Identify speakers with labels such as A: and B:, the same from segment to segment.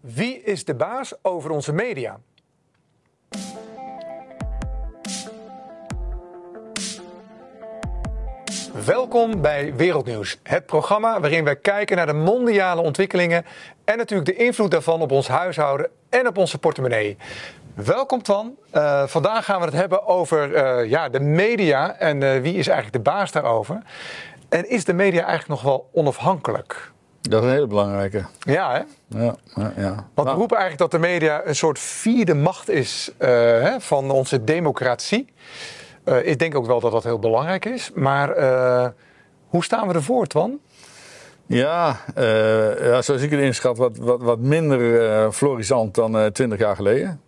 A: Wie is de baas over onze media? Welkom bij Wereldnieuws, het programma waarin wij kijken naar de mondiale ontwikkelingen en natuurlijk de invloed daarvan op ons huishouden en op onze portemonnee. Welkom Twan. Uh, vandaag gaan we het hebben over uh, ja, de media en uh, wie is eigenlijk de baas daarover. En is de media eigenlijk nog wel onafhankelijk?
B: Dat is een hele belangrijke.
A: Ja, hè?
B: Ja, ja, ja.
A: Want we nou. roepen eigenlijk dat de media een soort vierde macht is hè, van onze democratie. ik denk ook wel dat dat heel belangrijk is. Maar hoe staan we ervoor, Twan?
B: Ja, ja, zoals ik het inschat, wat, wat, wat minder florissant dan twintig jaar geleden.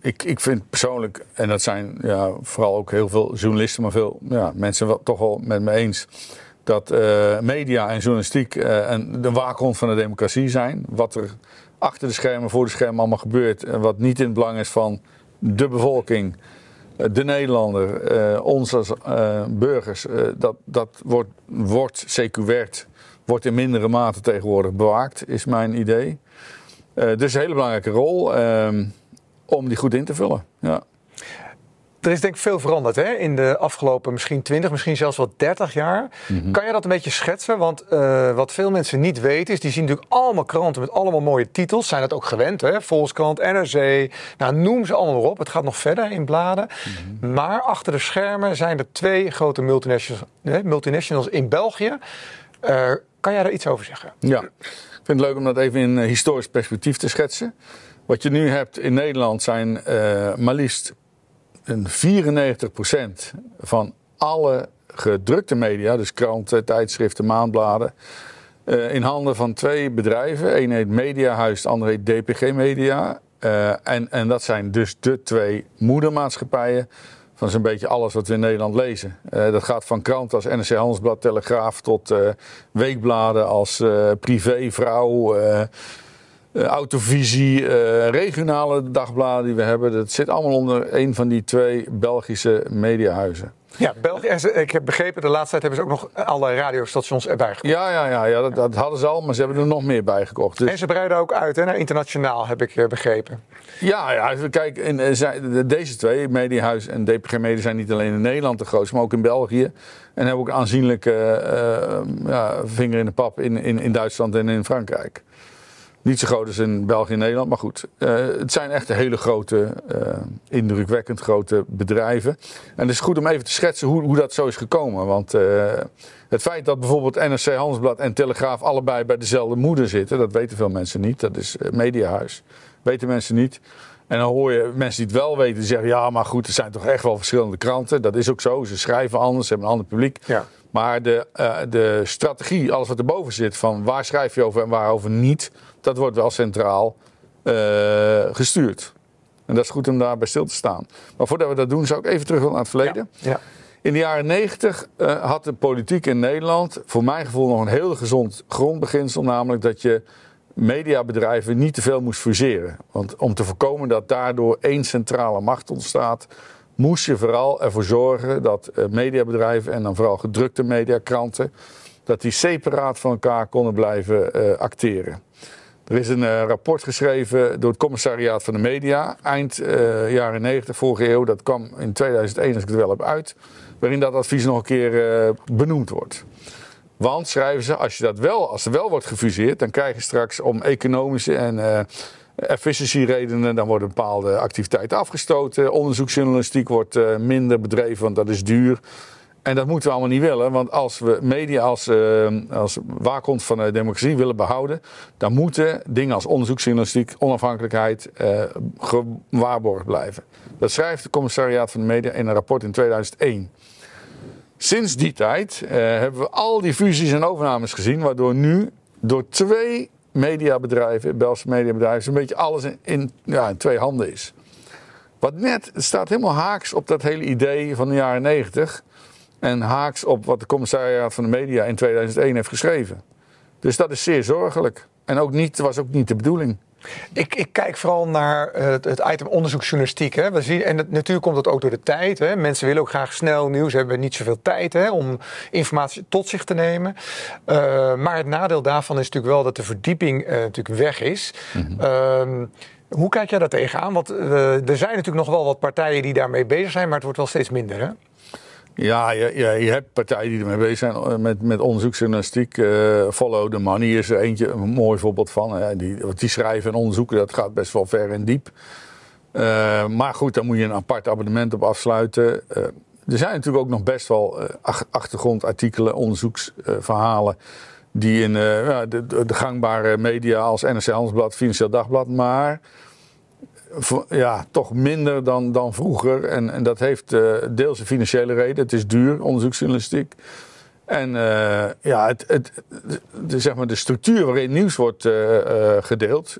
B: ik, ik vind persoonlijk, en dat zijn ja, vooral ook heel veel journalisten, maar veel ja, mensen wel, toch wel met me eens, dat media en journalistiek en de waakhond van de democratie zijn. Wat er achter de schermen, voor de schermen allemaal gebeurt en wat niet in het belang is van de bevolking de Nederlander, uh, ons als uh, burgers, uh, dat, dat wordt, wordt, CQ werd, wordt in mindere mate tegenwoordig bewaakt, is mijn idee. dus een hele belangrijke rol ehm, om die goed in te vullen. Ja.
A: Er is denk ik veel veranderd hè? in de afgelopen misschien 20, misschien zelfs wel 30 jaar. Mhm. Kan je dat een beetje schetsen? Want uh, wat veel mensen niet weten is, die zien natuurlijk allemaal kranten met allemaal mooie titels. Zijn dat ook gewend, hè? Volkskrant, NRC, nou noem ze allemaal op. Het gaat nog verder in bladen. Mhm. Maar achter de schermen zijn er twee grote multinationals, hè, multinationals in België. Uh, kan jij daar iets over zeggen?
B: Ja, ik vind het leuk om dat even in historisch perspectief te schetsen. Wat je nu hebt in Nederland zijn uh, maar liefst een 94% van alle gedrukte media, dus kranten, tijdschriften, maandbladen, uh, in handen van twee bedrijven. Eén heet Mediahuis, de andere heet DPG Media. Uh, en, en dat zijn dus de twee moedermaatschappijen van zo'n beetje alles wat we in Nederland lezen. Uh, dat gaat van kranten als NRC Handelsblad, Telegraaf tot weekbladen als Privé, Vrouw. Uh, autovisie, uh, regionale dagbladen die we hebben. Dat zit allemaal onder een van die twee Belgische mediahuizen.
A: Ja, België. En ik heb begrepen, de laatste tijd hebben ze ook nog alle radiostations erbij gekocht.
B: Ja, ja, ja, ja dat, dat, hadden ze al, maar ze hebben er nog meer bij gekocht.
A: Dus... En ze breiden ook uit hè, naar internationaal, heb ik begrepen.
B: Ja, ja kijk, in, deze twee, Mediahuis en DPG Media, zijn niet alleen in Nederland de grootste, maar ook in België. En hebben ook aanzienlijk ja, vinger in de pap in, in, in Duitsland en in Frankrijk. Niet zo groot als in België en Nederland, maar goed. Uh, het zijn echt hele grote, uh, indrukwekkend grote bedrijven. En het is goed om even te schetsen hoe, hoe dat zo is gekomen. Want uh, het feit dat bijvoorbeeld NRC Handelsblad en Telegraaf allebei bij dezelfde moeder zitten, dat weten veel mensen niet. Dat is Mediahuis. Weten mensen niet. En dan hoor je mensen die het wel weten, die zeggen: ja, maar goed, er zijn toch echt wel verschillende kranten. Dat is ook zo. Ze schrijven anders, ze hebben een ander publiek. Ja. Maar de, de strategie, alles wat erboven zit, van waar schrijf je over en waarover niet dat wordt wel centraal uh, gestuurd. En dat is goed om daarbij stil te staan. Maar voordat we dat doen, zou ik even terug willen naar het verleden. Ja. Ja. In de jaren negentig uh, had de politiek in Nederland, voor mijn gevoel, nog een heel gezond grondbeginsel. Namelijk dat je mediabedrijven niet te veel moest fuseren. Want om te voorkomen dat daardoor één centrale macht ontstaat, moest je vooral ervoor zorgen dat uh, mediabedrijven en dan vooral gedrukte mediakranten, dat die separaat van elkaar konden blijven uh, acteren. Er is een uh, rapport geschreven door het commissariaat van de media eind jaren 90, vorige eeuw. Dat kwam in 2001, als ik het wel heb, uit. Waarin dat advies nog een keer benoemd wordt. Want, schrijven ze, als, je dat wel, als er wel wordt gefuseerd, dan krijg je straks om economische en efficiëntieredenen, dan worden bepaalde activiteiten afgestoten. Onderzoeksjournalistiek wordt minder bedreven, want dat is duur. En dat moeten we allemaal niet willen, want als we media als, uh, als waakhond van de democratie willen behouden, dan moeten dingen als onderzoeksjournalistiek, onafhankelijkheid uh, gewaarborgd blijven. Dat schrijft het commissariaat van de media in een rapport in 2001. Sinds die tijd uh, hebben we al die fusies en overnames gezien, waardoor nu door twee mediabedrijven, Belgische mediabedrijven, zo'n beetje alles in, ja, in twee handen is. Wat net, staat helemaal haaks op dat hele idee van de jaren 90 en haaks op wat de commissariaat van de media in 2001 heeft geschreven. Dus dat is zeer zorgelijk. En ook niet, was ook niet de bedoeling.
A: Ik, ik kijk vooral naar het, het item onderzoeksjournalistiek. Hè. We zien, en natuurlijk komt dat ook door de tijd. Hè. Mensen willen ook graag snel nieuws, hebben niet zoveel tijd hè, om informatie tot zich te nemen. Uh, maar het nadeel daarvan is natuurlijk wel dat de verdieping uh, natuurlijk weg is. Mm -hmm. hoe kijk jij daar tegenaan? Want er zijn natuurlijk nog wel wat partijen die daarmee bezig zijn, maar het wordt wel steeds minder. Hè?
B: Ja, je, je, hebt partijen die ermee bezig zijn eh, met, met onderzoeksjournalistiek. Uh, Follow the Money is er eentje, een mooi voorbeeld van. Die, die schrijven en onderzoeken, dat gaat best wel ver en diep. Uh, maar goed, daar moet je een apart abonnement op afsluiten. er zijn natuurlijk ook nog best wel achtergrondartikelen, onderzoeksverhalen. die in de, de, gangbare media als NRC Handelsblad, Financieel Dagblad. Maar ja, toch minder dan, dan vroeger. En, en dat heeft uh, deels een financiële reden. Het is duur, onderzoeksjournalistiek. En uh, ja, het, het, de, zeg maar de structuur waarin nieuws wordt uh, gedeeld,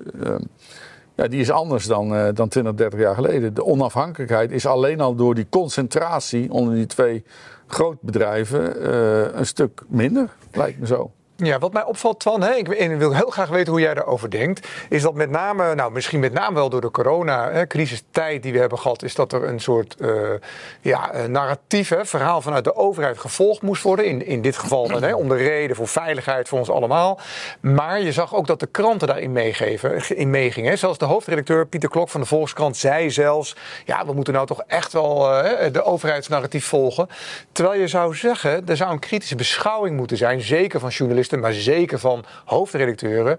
B: ja, die is anders dan, dan 20, 30 jaar geleden. De onafhankelijkheid is alleen al door die concentratie onder die twee grootbedrijven een stuk minder, lijkt me zo.
A: Ja, wat mij opvalt, Twan, hè, ik, wil heel graag weten hoe jij daarover denkt, is dat met name, nou misschien met name wel door de corona-crisistijd die we hebben gehad, is dat er een soort uh, ja, narratief, hè, verhaal vanuit de overheid gevolgd moest worden. In, in dit geval hè, om de reden voor veiligheid voor ons allemaal. Maar je zag ook dat de kranten daarin meegeven, in meegingen. Zelfs de hoofdredacteur Pieter Klok van de Volkskrant zei zelfs, ja, we moeten nou toch echt wel uh, de overheidsnarratief volgen. Terwijl je zou zeggen, er zou een kritische beschouwing moeten zijn, zeker van journalisten maar zeker van hoofdredacteuren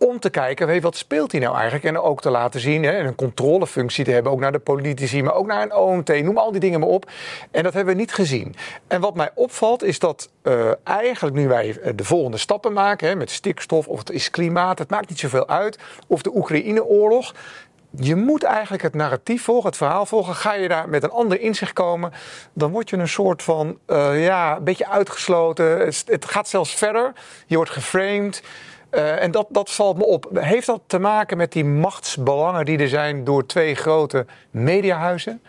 A: om te kijken, wat speelt hij nou eigenlijk? En ook te laten zien, hè, en een controlefunctie te hebben, ook naar de politici, maar ook naar een OMT, noem al die dingen maar op. En dat hebben we niet gezien. En wat mij opvalt, is dat uh, eigenlijk nu wij de volgende stappen maken, hè, met stikstof, of het is klimaat, het maakt niet zoveel uit, of de Oekraïne-oorlog, je moet eigenlijk het narratief volgen, het verhaal volgen. Ga je daar met een ander inzicht komen, dan word je een soort van, uh, ja, een beetje uitgesloten. Het, gaat zelfs verder. Je wordt geframed. Uh, en dat, dat valt me op. Heeft dat te maken met die machtsbelangen die er zijn door twee grote mediahuizen?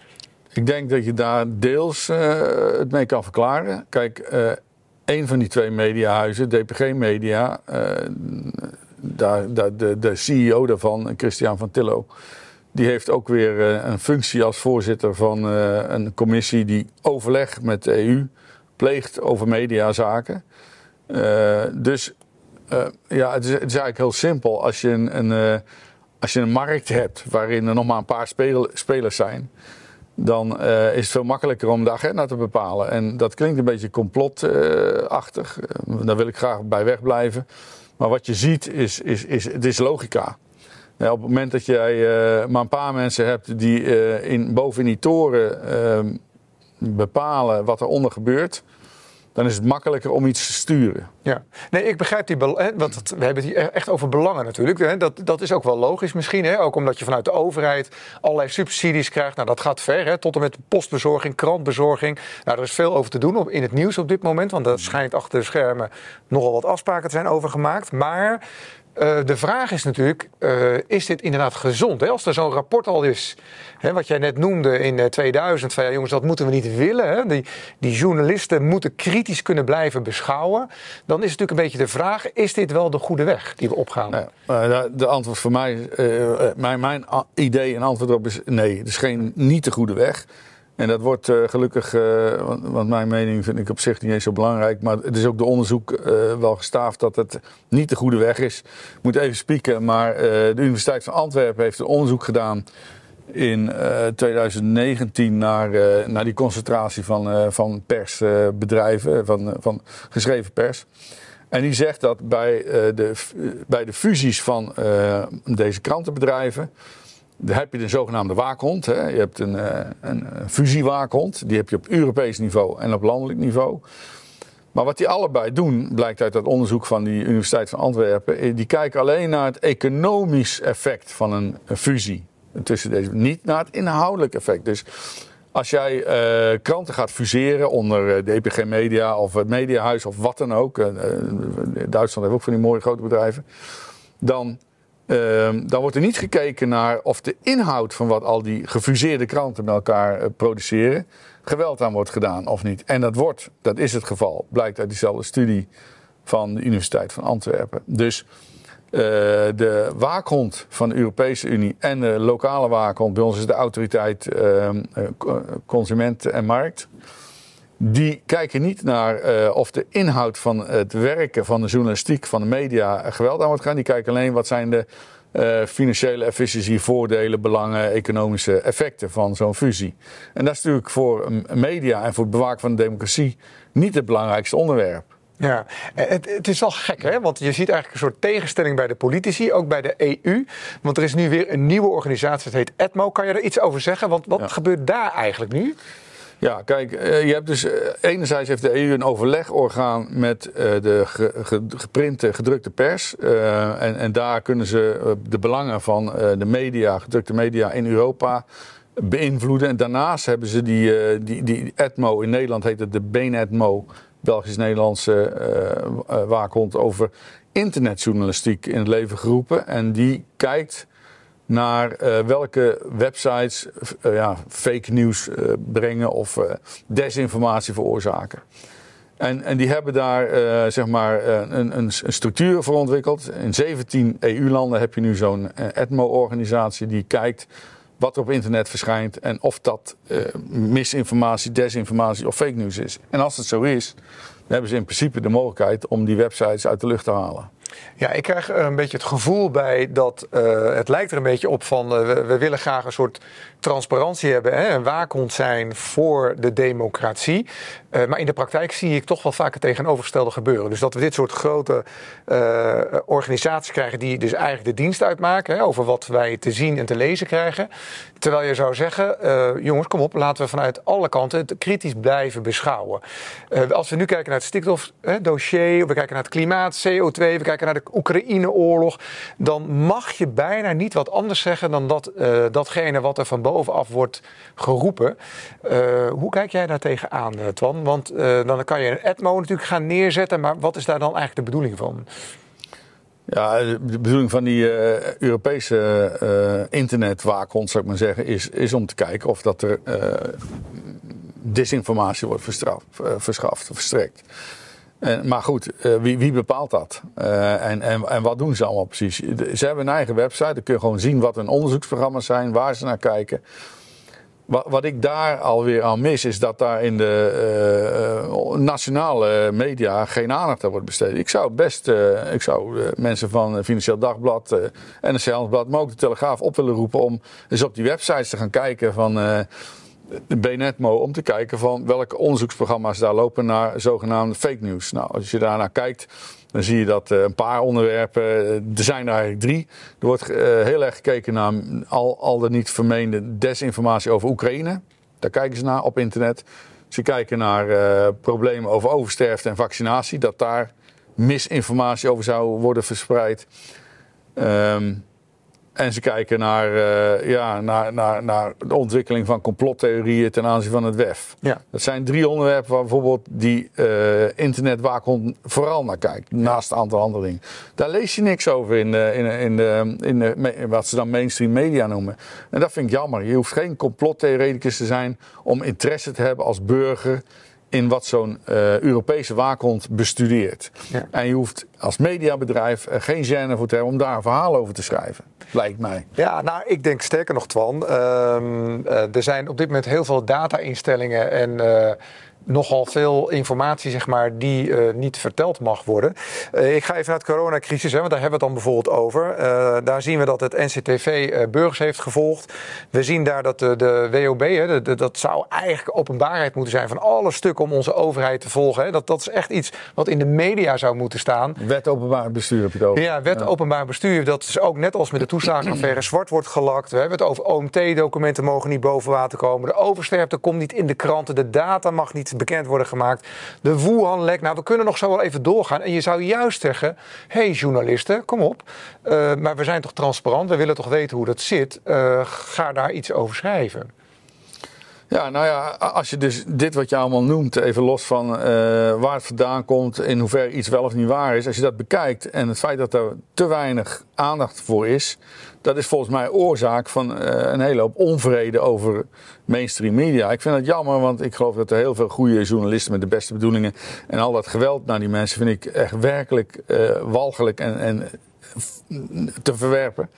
B: Ik denk dat je daar deels uh, het mee kan verklaren. Kijk, een van die twee mediahuizen, DPG Media, de, de CEO daarvan, Christian van Tillo, die heeft ook weer uh, een functie als voorzitter van uh, een commissie die overleg met de EU pleegt over mediazaken. Uh, dus ja, het is, eigenlijk heel simpel. Als je een, een als je een markt hebt waarin er nog maar een paar spel, spelers zijn, dan is het veel makkelijker om de agenda te bepalen. En dat klinkt een beetje complotachtig. daar wil ik graag bij wegblijven. Maar wat je ziet is, is, is het is logica. Op het moment dat jij uh, maar een paar mensen hebt die uh, in, boven in die toren uh, bepalen wat er onder gebeurt, dan is het makkelijker om iets te sturen.
A: Ja, nee, ik begrijp die belangen. Want we hebben het hier echt over belangen natuurlijk. Hè. Dat, dat is ook wel logisch misschien. Hè. Ook omdat je vanuit de overheid allerlei subsidies krijgt. Nou, dat gaat ver. Hè. Tot en met postbezorging, krantbezorging. Nou, er is veel over te doen op, in het nieuws op dit moment. Want er schijnt achter de schermen nogal wat afspraken te zijn over gemaakt. Maar uh, de vraag is natuurlijk, uh, is dit inderdaad gezond? Hè? Als er zo'n rapport al is, hè, wat jij net noemde in 2000, van ja jongens, dat moeten we niet willen. Hè? Die, die, journalisten moeten kritisch kunnen blijven beschouwen. Dan is het natuurlijk een beetje de vraag, is dit wel de goede weg die we opgaan?
B: De antwoord voor mij, mijn, mijn idee en antwoord op is nee, het is geen, niet de goede weg. En dat wordt uh, gelukkig, uh, want, mijn mening vind ik op zich niet eens zo belangrijk. Maar het is ook de onderzoek uh, wel gestaafd dat het niet de goede weg is. Ik moet even spieken, maar de Universiteit van Antwerpen heeft een onderzoek gedaan in 2019 naar, naar die concentratie van, van persbedrijven, van, van geschreven pers. En die zegt dat bij, de, bij de fusies van deze krantenbedrijven dan heb je de zogenaamde waakhond. Hè. Je hebt een, eh, een, fusiewaakhond. Die heb je op Europees niveau en op landelijk niveau. Maar wat die allebei doen, blijkt uit dat onderzoek van de Universiteit van Antwerpen. Eh, die kijken alleen naar het economisch effect van een, fusie. Tussen deze, niet naar het inhoudelijk effect. Dus als jij uh, kranten gaat fuseren onder de EPG Media of het Mediahuis of wat dan ook. Duitsland heeft ook van die mooie grote bedrijven. Dan dan wordt er niet gekeken naar of de inhoud van wat al die gefuseerde kranten met elkaar uh, produceren, geweld aan wordt gedaan of niet. En dat wordt, dat is het geval, blijkt uit diezelfde studie van de Universiteit van Antwerpen. Dus de waakhond van de Europese Unie en de lokale waakhond, bij ons is de autoriteit ehm, Consument en Markt die kijken niet naar uh, of de inhoud van het werken van de journalistiek, van de media geweld aan wordt gaan. Die kijken alleen wat zijn de uh, financiële efficiëntie, voordelen, belangen, economische effecten van zo'n fusie. En dat is natuurlijk voor media en voor het bewaken van de democratie niet het belangrijkste onderwerp.
A: Ja, het, het, is wel gek, hè? Want je ziet eigenlijk een soort tegenstelling bij de politici, ook bij de EU. Want er is nu weer een nieuwe organisatie, dat heet ETMO. Kan je er iets over zeggen? Want wat gebeurt daar eigenlijk nu?
B: Ja, kijk, eh, je hebt dus eh, enerzijds heeft de EU een overlegorgaan met eh, de geprinte, gedrukte pers. en, en daar kunnen ze de belangen van de media, gedrukte media in Europa beïnvloeden. En daarnaast hebben ze die, die, die ETMO, in Nederland heet het de BNETMO, Belgisch-Nederlandse waakhond over internetjournalistiek in het leven geroepen. En die kijkt naar uh, welke websites uh, ja, fake nieuws uh, brengen of desinformatie veroorzaken. En, en die hebben daar zeg maar een, een, een, structuur voor ontwikkeld. In 17 EU-landen heb je nu zo'n ETMO-organisatie die kijkt wat er op internet verschijnt en of dat misinformatie, desinformatie of fake nieuws is. En als het zo is, dan hebben ze in principe de mogelijkheid om die websites uit de lucht te halen.
A: Ja, ik krijg een beetje het gevoel bij dat uh, het lijkt er een beetje op van we, we, willen graag een soort transparantie hebben, hè, een waakhond zijn voor de democratie. Uh, maar in de praktijk zie ik toch wel vaak het tegenovergestelde gebeuren. Dus dat we dit soort grote organisaties krijgen die dus eigenlijk de dienst uitmaken hè, over wat wij te zien en te lezen krijgen. Terwijl je zou zeggen, jongens, kom op, laten we vanuit alle kanten het kritisch blijven beschouwen. als we nu kijken naar het stikstofdossier, we kijken naar het klimaat, CO2, we kijken naar de Oekraïne-oorlog, dan mag je bijna niet wat anders zeggen dan dat, datgene wat er van bovenaf wordt geroepen. Uh, hoe kijk jij daar tegenaan, uh, Twan? Want dan kan je een Etmo natuurlijk gaan neerzetten, maar wat is daar dan eigenlijk de bedoeling van?
B: Ja, de bedoeling van die Europese internetwaakhond, zou ik maar zeggen, is, is om te kijken of dat er disinformatie wordt verschaft, verstrekt. En, maar goed, uh, wie, wie, bepaalt dat? Uh, en, en, en, wat doen ze allemaal precies? Ze hebben een eigen website. Dan kun je gewoon zien wat hun onderzoeksprogramma's zijn, waar ze naar kijken. Wat, wat ik daar alweer aan mis, is dat daar in de nationale media geen aandacht aan wordt besteed. Ik zou best, ik zou mensen van Financieel Dagblad, NRC Handelsblad, maar ook de Telegraaf op willen roepen om eens op die websites te gaan kijken van BNetMo om te kijken van welke onderzoeksprogramma's daar lopen naar zogenaamde fake news. Nou, als je daarnaar kijkt, dan zie je dat uh, een paar onderwerpen, uh, er zijn er eigenlijk drie. Er wordt uh, heel erg gekeken naar al, al de niet vermeende desinformatie over Oekraïne. Daar kijken ze naar op internet. Ze kijken naar problemen over oversterfte en vaccinatie, dat daar misinformatie over zou worden verspreid. Um, en ze kijken naar, uh, ja, naar, naar, naar de ontwikkeling van complottheorieën ten aanzien van het WEF. Ja. Dat zijn drie onderwerpen waar bijvoorbeeld die uh, internetwaakhond vooral naar kijkt. Naast een aantal andere dingen. Daar lees je niks over in, de, in, in, de, in de, wat ze dan mainstream media noemen. En dat vind ik jammer. Je hoeft geen complottheoreticus te zijn om interesse te hebben als burger in wat zo'n uh, Europese waakhond bestudeert. Ja. En je hoeft als mediabedrijf er geen gêne voor te hebben om daar een verhaal over te schrijven. Lijkt mij.
A: Ja, nou, ik denk sterker nog, Twan. Uh, uh, er zijn op dit moment heel veel data-instellingen en nogal veel informatie, zeg maar, die uh, niet verteld mag worden. Uh, ik ga even naar de coronacrisis, hè, want daar hebben we het dan bijvoorbeeld over. Uh, daar zien we dat het NCTV burgers heeft gevolgd. We zien daar dat de, de WOB, hè, de, de, dat zou eigenlijk openbaarheid moeten zijn van alle stukken om onze overheid te volgen. Hè. Dat, dat is echt iets wat in de media zou moeten staan.
B: Wet openbaar bestuur heb je het over.
A: Ja, wet ja. openbaar bestuur. Dat is ook net als met de toeslagenaffaire zwart wordt gelakt. We hebben het over OMT-documenten mogen niet boven water komen. De oversterfte komt niet in de kranten. De data mag niet bekend worden gemaakt. De Wuhan-lek. Nou, we kunnen nog zo wel even doorgaan. En je zou juist zeggen: hé, hey, journalisten, kom op. Uh, maar we zijn toch transparant? We willen toch weten hoe dat zit? Uh, ga daar iets over schrijven.
B: Ja, nou ja, als je dus dit wat je allemaal noemt, even los van uh, waar het vandaan komt, in hoeverre iets wel of niet waar is, als je dat bekijkt en het feit dat er te weinig aandacht voor is, dat is volgens mij oorzaak van uh, een hele hoop onvrede over mainstream media. Ik vind het jammer, want ik geloof dat er heel veel goede journalisten met de beste bedoelingen en al dat geweld naar die mensen vind ik echt werkelijk uh, walgelijk en, en te verwerpen.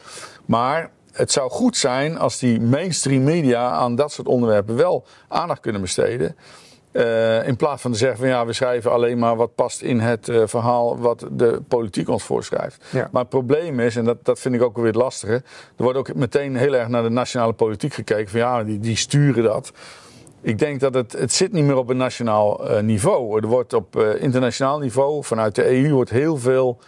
B: Maar het zou goed zijn als die mainstream media aan dat soort onderwerpen wel aandacht kunnen besteden. Uh, in plaats van te zeggen van ja, we schrijven alleen maar wat past in het uh, verhaal wat de politiek ons voorschrijft. Ja. Maar het probleem is, en dat, dat vind ik ook weer het lastige, er wordt ook meteen heel erg naar de nationale politiek gekeken van ja, die, die sturen dat. Ik denk dat het, het zit niet meer op een nationaal uh, niveau. Er wordt op internationaal niveau, vanuit de EU, wordt heel veel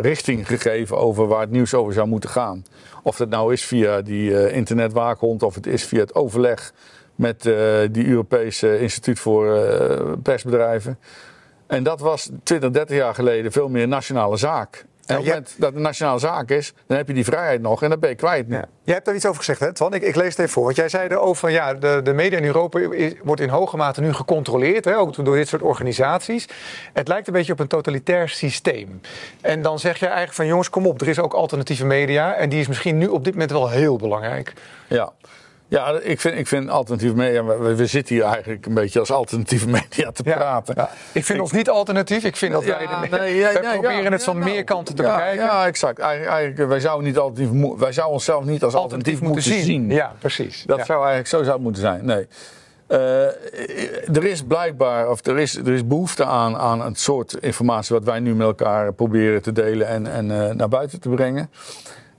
B: richting gegeven over waar het nieuws over zou moeten gaan. Of dat nou is via die internetwaakhond, of het is via het overleg met uh, die Europese Instituut voor Persbedrijven. En dat was 20, 30 jaar geleden veel meer nationale zaak. En op het moment dat het nationale zaak is, dan heb je die vrijheid nog en dan ben je kwijt. Ja.
A: Jij hebt daar iets over gezegd, hè, Twan? Ik, ik lees het even voor. Want jij zei erover van ja, de, de media in Europa wordt in hoge mate nu gecontroleerd, hè, ook door dit soort organisaties. Het lijkt een beetje op een totalitair systeem. En dan zeg je eigenlijk van jongens, kom op, er is ook alternatieve media. En die is misschien nu op dit moment wel heel belangrijk.
B: Ja. Ja, ik vind, ik vind alternatieve media. We, we, zitten hier eigenlijk een beetje als alternatieve media te praten. Ja,
A: ik vind ons niet alternatief. Ik vind dat wij, nee, wij proberen het van meer kanten te bekijken.
B: Ja, exact. Eigenlijk, wij, zouden niet alternatief, wij zouden onszelf niet als alternatief, moeten, zien.
A: Ja, precies.
B: Dat zou eigenlijk zo zou moeten zijn. Nee. Uh, er is blijkbaar, of er is, er is behoefte aan, aan een soort informatie wat wij nu met elkaar proberen te delen en, en uh, naar buiten te brengen.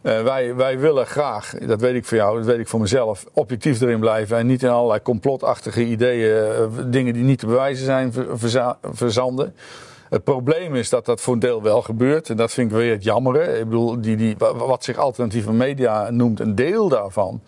B: Uh, wij, wij willen graag, dat weet ik voor jou, dat weet ik voor mezelf, objectief erin blijven en niet in allerlei complotachtige ideeën, uh, dingen die niet te bewijzen zijn, verzanden. Het probleem is dat dat voor een deel wel gebeurt. En dat vind ik weer het jammere. Ik bedoel, die, die, wat zich alternatieve media noemt, een deel daarvan.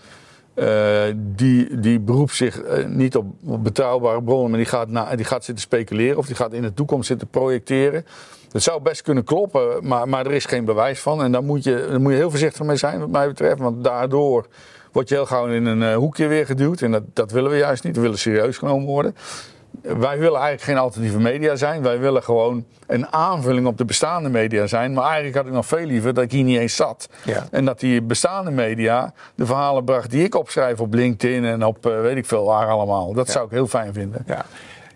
B: Uh, die, die beroept zich niet op betrouwbare bronnen, maar die gaat, na, die gaat zitten speculeren of die gaat in de toekomst zitten projecteren. Het zou best kunnen kloppen, maar, maar er is geen bewijs van. En daar moet, je, daar moet je heel voorzichtig mee zijn, wat mij betreft. Want daardoor word je heel gauw in een uh, hoekje weer geduwd. En dat, dat willen we juist niet. We willen serieus genomen worden. Wij willen eigenlijk geen alternatieve media zijn. Wij willen gewoon een aanvulling op de bestaande media zijn. Maar eigenlijk had ik nog veel liever dat ik hier niet eens zat. Ja. En dat die bestaande media de verhalen bracht die ik opschrijf op LinkedIn en op uh, weet ik veel waar allemaal. Dat ja. zou ik heel fijn vinden.
A: Ja.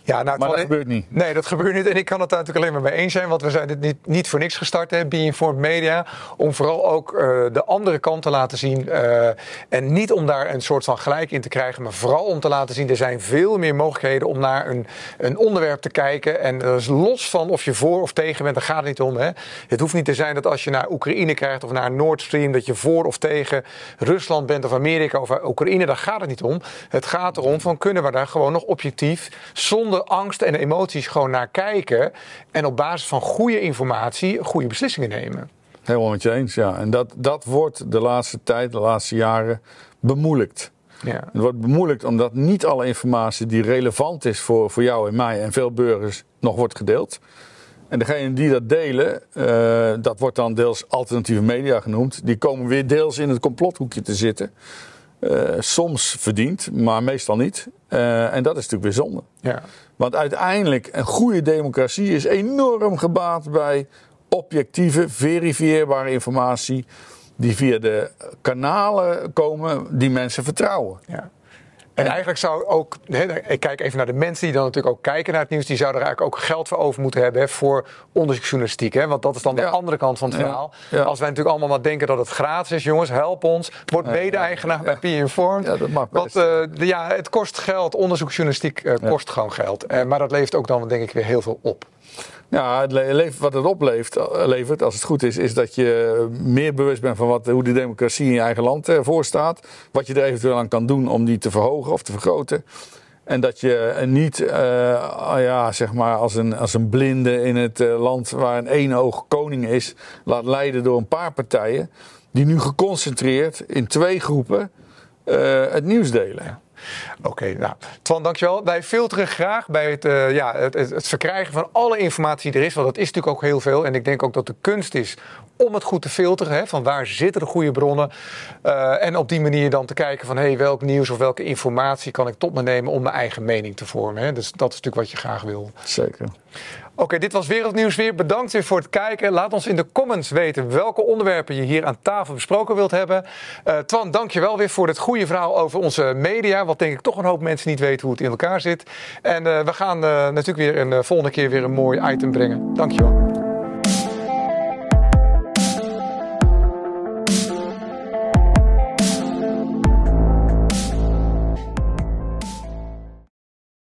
B: Ja, nou, maar dat gebeurt niet.
A: Nee, dat gebeurt niet. En ik kan het daar natuurlijk alleen maar mee eens zijn. Want we zijn dit niet, niet voor niks gestart, hè, Be Informed Media. Om vooral ook uh, de andere kant te laten zien. Uh, en niet om daar een soort van gelijk in te krijgen. Maar vooral om te laten zien, er zijn veel meer mogelijkheden om naar een, een onderwerp te kijken. En dat is los van of je voor of tegen bent, daar gaat het niet om. Hè. Het hoeft niet te zijn dat als je naar Oekraïne krijgt of naar Nord Stream... dat je voor of tegen Rusland bent of Amerika of Oekraïne. Daar gaat het niet om. Het gaat erom van kunnen we daar gewoon nog objectief... zonder angst en emoties gewoon naar kijken. En op basis van goede informatie goede beslissingen nemen.
B: Helemaal met je eens, ja. En dat, dat wordt de laatste tijd, de laatste jaren, bemoeilijkt. Ja. Het wordt bemoeilijkt omdat niet alle informatie die relevant is voor, voor jou en mij en veel burgers nog wordt gedeeld. En degenen die dat delen, uh, dat wordt dan deels alternatieve media genoemd, die komen weer deels in het complothoekje te zitten. Uh, soms verdiend, maar meestal niet. Uh, en dat is natuurlijk weer zonde. Ja. Want uiteindelijk, een goede democratie is enorm gebaat bij objectieve, verifieerbare informatie. die via de kanalen komen die mensen vertrouwen.
A: Ja. En eigenlijk zou ook, ik kijk even naar de mensen die dan natuurlijk ook kijken naar het nieuws, die zouden er eigenlijk ook geld voor over moeten hebben voor onderzoeksjournalistiek. Hè? Want dat is dan de andere kant van het verhaal. Ja. Als wij natuurlijk allemaal maar denken dat het gratis is, jongens, help ons. Word mede-eigenaar bij P Informed.
B: Ja, dat mag best.
A: Want uh, ja, het kost geld, onderzoeksjournalistiek uh, kost gewoon geld. Uh, maar dat levert ook dan denk ik weer heel veel op.
B: Ja, het wat het oplevert, als het goed is, is dat je meer bewust bent van wat, hoe de democratie in je eigen land ervoor staat. Wat je er eventueel aan kan doen om die te verhogen of te vergroten. En dat je niet uh, ja, zeg maar als, een, als een blinde in het land waar een eenoog koning is, laat leiden door een paar partijen. Die nu geconcentreerd in twee groepen het nieuws delen.
A: Oké, nou, Twan, dankjewel. Wij filteren graag bij het, uh, ja, het, het, verkrijgen van alle informatie die er is, want dat is natuurlijk ook heel veel. En ik denk ook dat de kunst is om het goed te filteren, hè, van waar zitten de goede bronnen. Uh, en op die manier dan te kijken van, hey, welk nieuws of welke informatie kan ik tot me nemen om mijn eigen mening te vormen. Hè. Dus dat is natuurlijk wat je graag wil.
B: Zeker.
A: Oké, okay, dit was Wereldnieuws weer. Bedankt weer voor het kijken. Laat ons in de comments weten welke onderwerpen je hier aan tafel besproken wilt hebben. Uh, Twan, dank je wel weer voor het goede verhaal over onze media. Wat denk ik toch een hoop mensen niet weten hoe het in elkaar zit. En uh, we gaan uh, natuurlijk weer een volgende keer weer een mooi item brengen. Dank je wel.